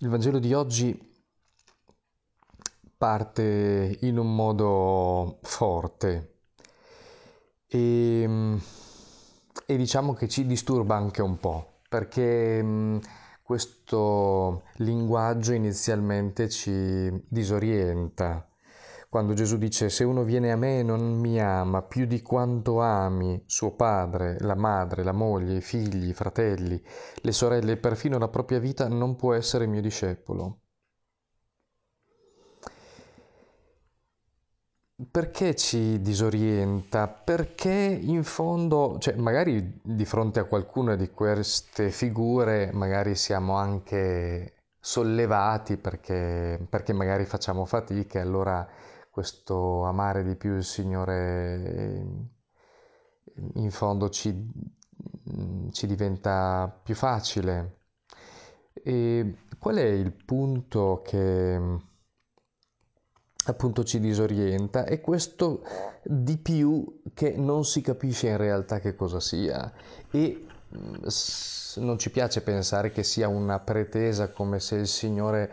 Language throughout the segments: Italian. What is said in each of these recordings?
Il Vangelo di oggi parte in un modo forte e, e, diciamo che ci disturba anche un po' perché mm, questo linguaggio inizialmente ci disorienta quando Gesù dice se uno viene a me e non mi ama più di quanto ami suo padre, la madre, la moglie, i figli, i fratelli, le sorelle e perfino la propria vita, non può essere mio discepolo. Perché ci disorienta? Perché in fondo, cioè magari di fronte a qualcuna di queste figure, magari siamo anche sollevati perché, perché magari facciamo fatica e allora questo amare di più il Signore in fondo ci, ci diventa più facile. E qual è il punto che appunto ci disorienta? È questo di più che non si capisce in realtà che cosa sia e non ci piace pensare che sia una pretesa come se il Signore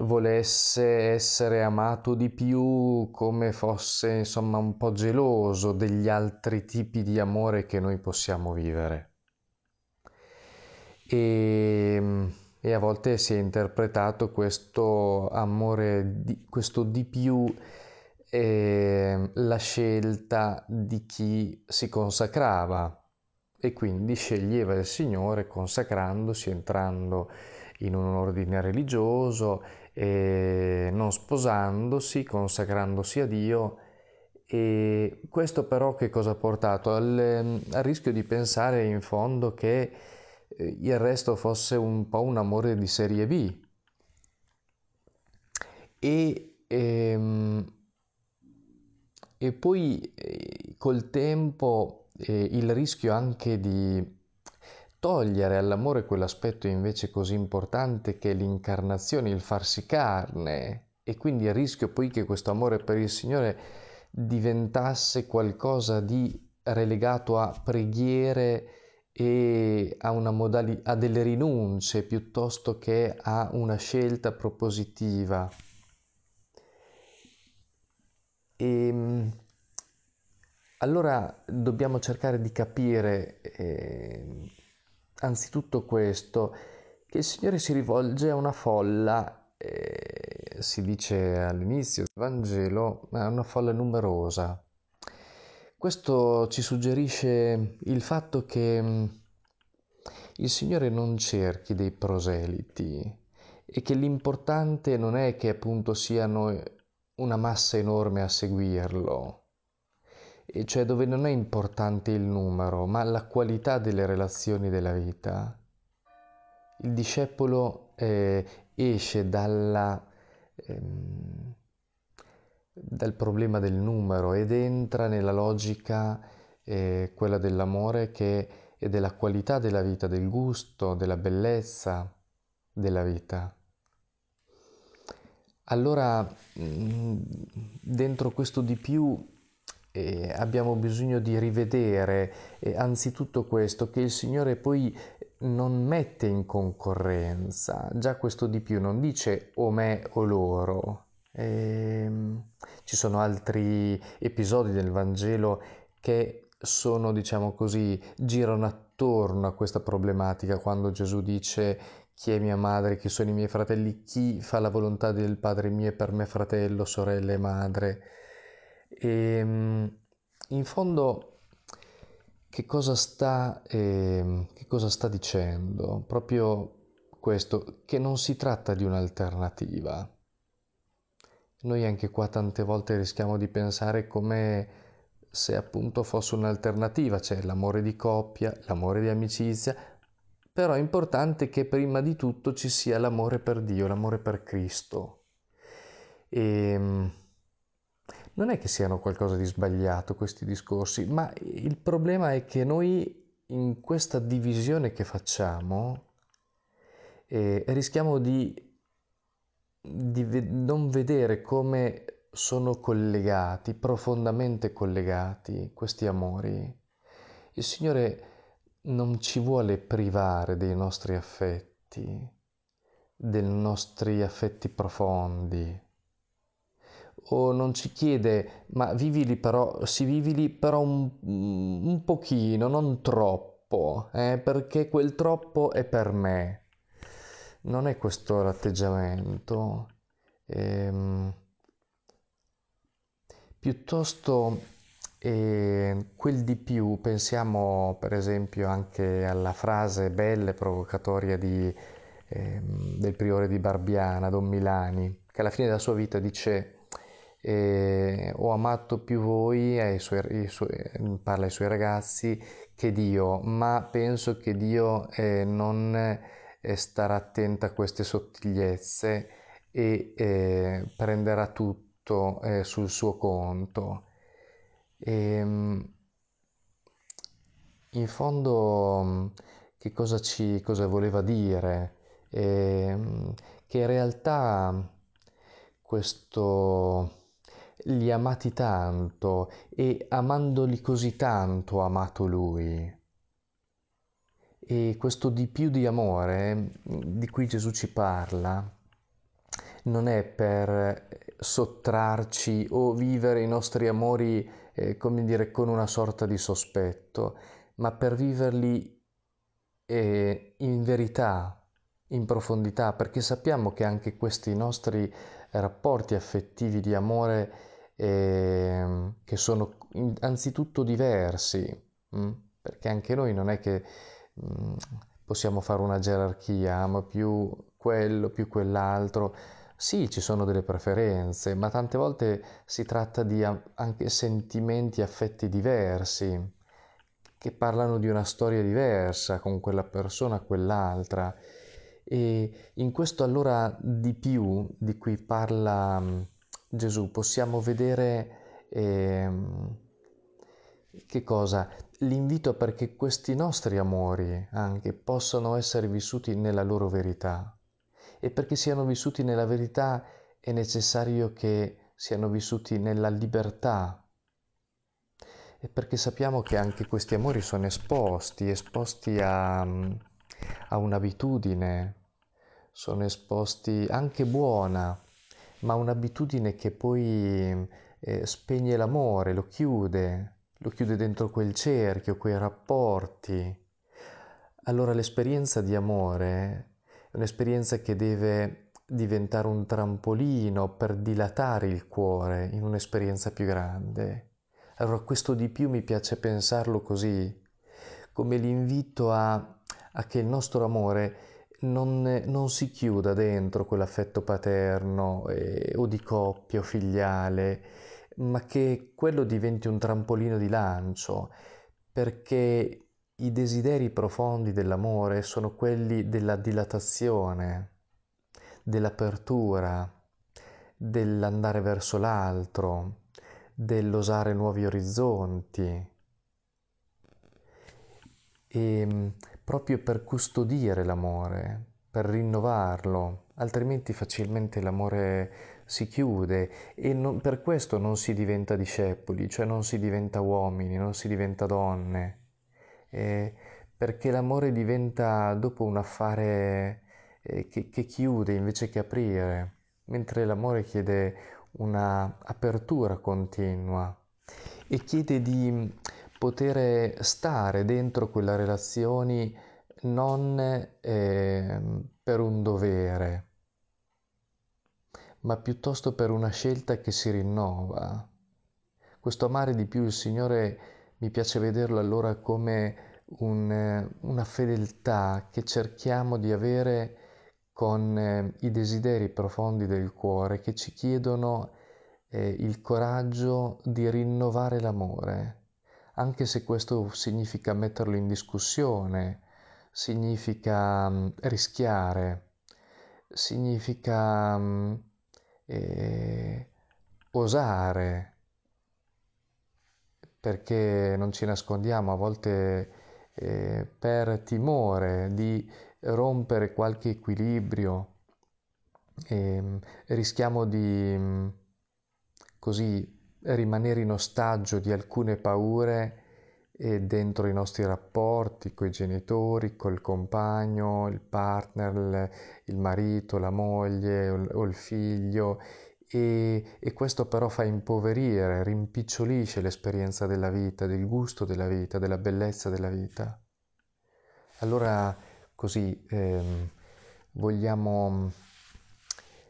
volesse essere amato di più, come fosse insomma un po' geloso degli altri tipi di amore che noi possiamo vivere. E, e a volte si è interpretato questo amore, di, questo di più, eh, la scelta di chi si consacrava e quindi sceglieva il Signore consacrandosi, entrando in un ordine religioso, eh, non sposandosi, consacrandosi a Dio. E questo però che cosa ha portato? Al, al rischio di pensare in fondo che eh, il resto fosse un po' un amore di serie B. E, ehm, e poi eh, col tempo eh, il rischio anche di togliere all'amore quell'aspetto invece così importante che è l'incarnazione, il farsi carne e quindi il rischio poi che questo amore per il Signore diventasse qualcosa di relegato a preghiere e a, modali- a delle rinunce piuttosto che a una scelta propositiva. E ehm, allora dobbiamo cercare di capire eh, anzitutto questo, che il Signore si rivolge a una folla, eh, si dice all'inizio del Vangelo, ma è una folla numerosa. Questo ci suggerisce il fatto che mm, il Signore non cerchi dei proseliti e che l'importante non è che appunto siano una massa enorme a seguirlo, cioè dove non è importante il numero, ma la qualità delle relazioni della vita. Il discepolo eh, esce dalla, ehm, dal problema del numero ed entra nella logica, eh, quella dell'amore, che è della qualità della vita, del gusto, della bellezza della vita. Allora, mm, dentro questo di più eh, abbiamo bisogno di rivedere eh, anzitutto questo, che il Signore poi non mette in concorrenza, già questo di più non dice o me o loro. Eh, ci sono altri episodi del Vangelo che sono, diciamo così, girano attorno a questa problematica quando Gesù dice chi è mia madre, chi sono i miei fratelli, chi fa la volontà del Padre mio e per me fratello, sorella e madre. E, ehm, in fondo, che cosa, sta, eh, che cosa sta dicendo? Proprio questo, che non si tratta di un'alternativa. Noi anche qua tante volte rischiamo di pensare come se appunto fosse un'alternativa, c'è l'amore di coppia, l'amore di amicizia, però è importante che prima di tutto ci sia l'amore per Dio, l'amore per Cristo. E ehm, non è che siano qualcosa di sbagliato questi discorsi, ma il problema è che noi in questa divisione che facciamo eh, rischiamo di, di ve- non vedere come sono collegati, profondamente collegati questi amori. Il Signore non ci vuole privare dei nostri affetti, dei nostri affetti profondi. O non ci chiede, ma vivili però, si vivili però un, un pochino, non troppo, eh, perché quel troppo è per me. Non è questo l'atteggiamento. Ehm, piuttosto e quel di più, pensiamo per esempio anche alla frase bella e provocatoria di, eh, del priore di Barbiana, Don Milani, che alla fine della sua vita dice eh, ho amato più voi, ai suoi, suoi, parla ai suoi ragazzi, che Dio, ma penso che Dio eh, non eh, starà attento a queste sottigliezze e eh, prenderà tutto eh, sul suo conto. E, ehm, in fondo che cosa ci cosa voleva dire? E, ehm, che in realtà questo li amati tanto e amandoli così tanto ha amato lui. E questo di più di amore di cui Gesù ci parla non è per sottrarci o vivere i nostri amori eh, come dire, con una sorta di sospetto, ma per viverli eh, in verità, in profondità, perché sappiamo che anche questi nostri rapporti affettivi di amore, eh, che sono anzitutto diversi, mh? Mm, perché anche noi non è che mh, mm, possiamo fare una gerarchia, ma più quello, più quell'altro, sì, ci sono delle preferenze, ma tante volte si tratta di anche sentimenti, affetti diversi, che parlano di una storia diversa con quella persona, quell'altra. E in questo allora di più di cui parla mm, Gesù possiamo vedere eh, che cosa? L'invito perché questi nostri amori anche possano essere vissuti nella loro verità e perché siano vissuti nella verità è necessario che siano vissuti nella libertà. E perché sappiamo che anche questi amori sono esposti, esposti a, a un'abitudine, sono esposti anche buona, ma un'abitudine che poi eh, spegne l'amore, lo chiude, lo chiude dentro quel cerchio, quei rapporti. Allora l'esperienza di amore è un'esperienza che deve diventare un trampolino per dilatare il cuore in un'esperienza più grande. Allora questo di più mi piace pensarlo così, come l'invito a, a che il nostro amore non, non, si chiuda dentro quell'affetto paterno eh, o di coppia o filiale, ma che quello diventi un trampolino di lancio, perché i desideri profondi dell'amore sono quelli della dilatazione, dell'apertura, dell'andare verso l'altro, dell'osare nuovi orizzonti. E mm, proprio per custodire l'amore, per rinnovarlo, altrimenti facilmente l'amore si chiude e non, per questo non si diventa discepoli, cioè non si diventa uomini, non si diventa donne. Eh, perché l'amore diventa dopo un affare eh, che, che chiude invece che aprire, mentre l'amore chiede una apertura continua e chiede di poter stare dentro quella relazione non eh, per un dovere, ma piuttosto per una scelta che si rinnova. Questo amare di più il Signore mi piace vederlo allora come un, una fedeltà che cerchiamo di avere con eh, i desideri profondi del cuore che ci chiedono eh, il coraggio di rinnovare l'amore, anche se questo significa metterlo in discussione, significa mh, rischiare, significa mh, eh, osare perché non ci nascondiamo, a volte eh, per timore di rompere qualche equilibrio eh, rischiamo di così rimanere in ostaggio di alcune paure e dentro i nostri rapporti con i genitori, col compagno, il partner, il marito, la moglie o il figlio e, e, questo però fa impoverire, rimpicciolisce l'esperienza della vita, del gusto della vita, della bellezza della vita. Allora così ehm, vogliamo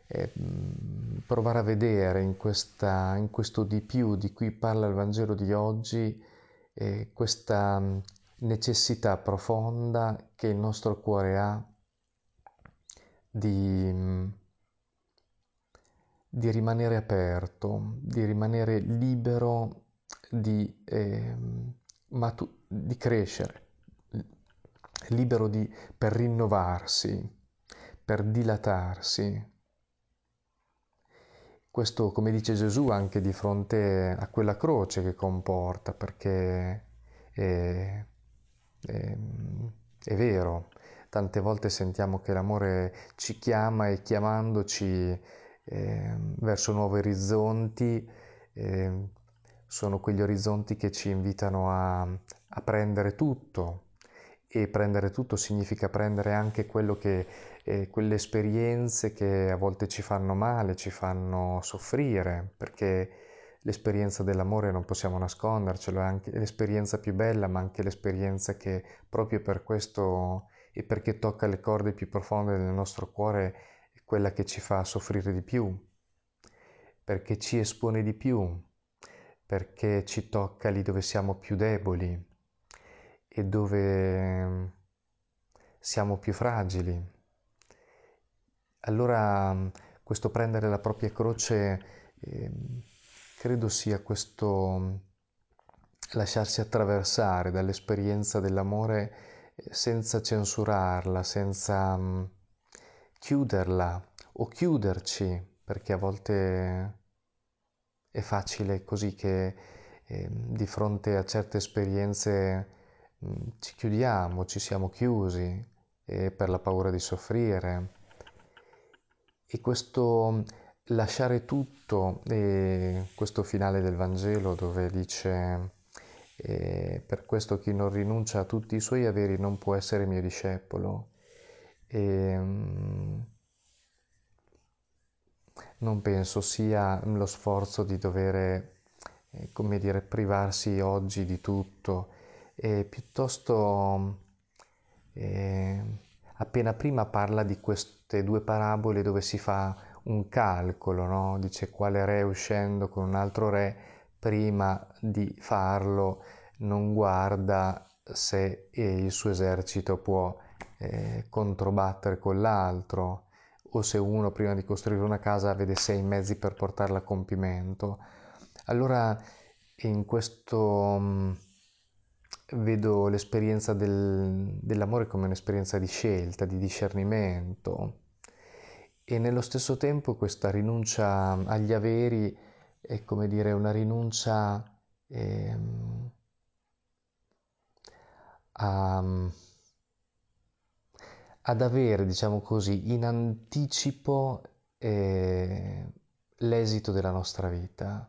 eh, provare a vedere in, questa, in, questo di più di cui parla il Vangelo di oggi eh, questa necessità profonda che il nostro cuore ha di di rimanere aperto, di rimanere libero di, eh, matu- di crescere, libero di, per rinnovarsi, per dilatarsi. Questo, come dice Gesù, anche di fronte a quella croce che comporta, perché è, è, è vero, tante volte sentiamo che l'amore ci chiama e chiamandoci eh, verso nuovi orizzonti, eh, sono quegli orizzonti che ci invitano a, a, prendere tutto e prendere tutto significa prendere anche che, eh, quelle esperienze che a volte ci fanno male, ci fanno soffrire, perché l'esperienza dell'amore non possiamo nascondercelo, è anche l'esperienza più bella, ma anche l'esperienza che proprio per questo e perché tocca le corde più profonde del nostro cuore quella che ci fa soffrire di più, perché ci espone di più, perché ci tocca lì dove siamo più deboli e dove siamo più fragili. Allora questo prendere la propria croce eh, credo sia questo lasciarsi attraversare dall'esperienza dell'amore eh, senza censurarla, senza chiuderla o chiuderci, perché a volte è facile così che eh, di fronte a certe esperienze mm, ci chiudiamo, ci siamo chiusi eh, per la paura di soffrire. E questo lasciare tutto, eh, questo finale del Vangelo dove dice eh, per questo chi non rinuncia a tutti i suoi averi non può essere mio discepolo. E, ehm, non penso sia lo sforzo di dover, eh, come dire, privarsi oggi di tutto, e piuttosto eh, appena prima parla di queste due parabole dove si fa un calcolo, no? dice quale re uscendo con un altro re prima di farlo non guarda se il suo esercito può eh, controbattere con l'altro o se uno prima di costruire una casa vede sei mezzi per portarla a compimento. Allora in questo mh, vedo l'esperienza del, dell'amore come un'esperienza di scelta, di discernimento. E nello stesso tempo questa rinuncia agli averi è come dire una rinuncia ehm, a ad avere, diciamo così, in anticipo eh, l'esito della nostra vita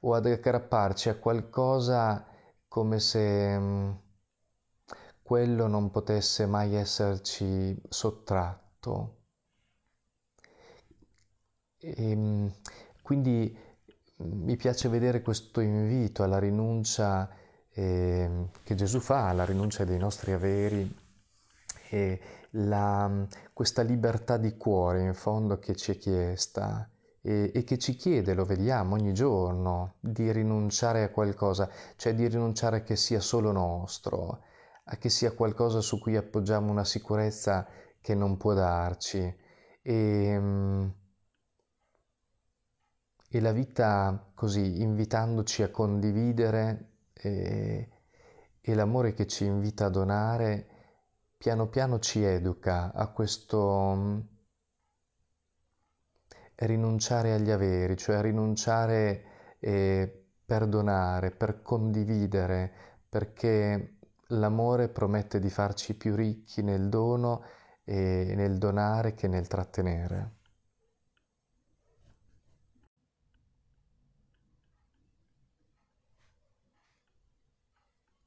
o ad aggrapparci a qualcosa come se mm, quello non potesse mai esserci sottratto. E, ehm, quindi mm, mi piace vedere questo invito alla rinuncia eh, che Gesù fa, alla rinuncia dei nostri averi e la, questa libertà di cuore in fondo che ci è chiesta e, e, che ci chiede, lo vediamo ogni giorno, di rinunciare a qualcosa, cioè di rinunciare a che sia solo nostro, a che sia qualcosa su cui appoggiamo una sicurezza che non può darci. E, e la vita così, invitandoci a condividere e, e l'amore che ci invita a donare, piano piano ci educa a questo rinunciare agli averi, cioè rinunciare e perdonare, per condividere, perché l'amore promette di farci più ricchi nel dono e nel donare che nel trattenere.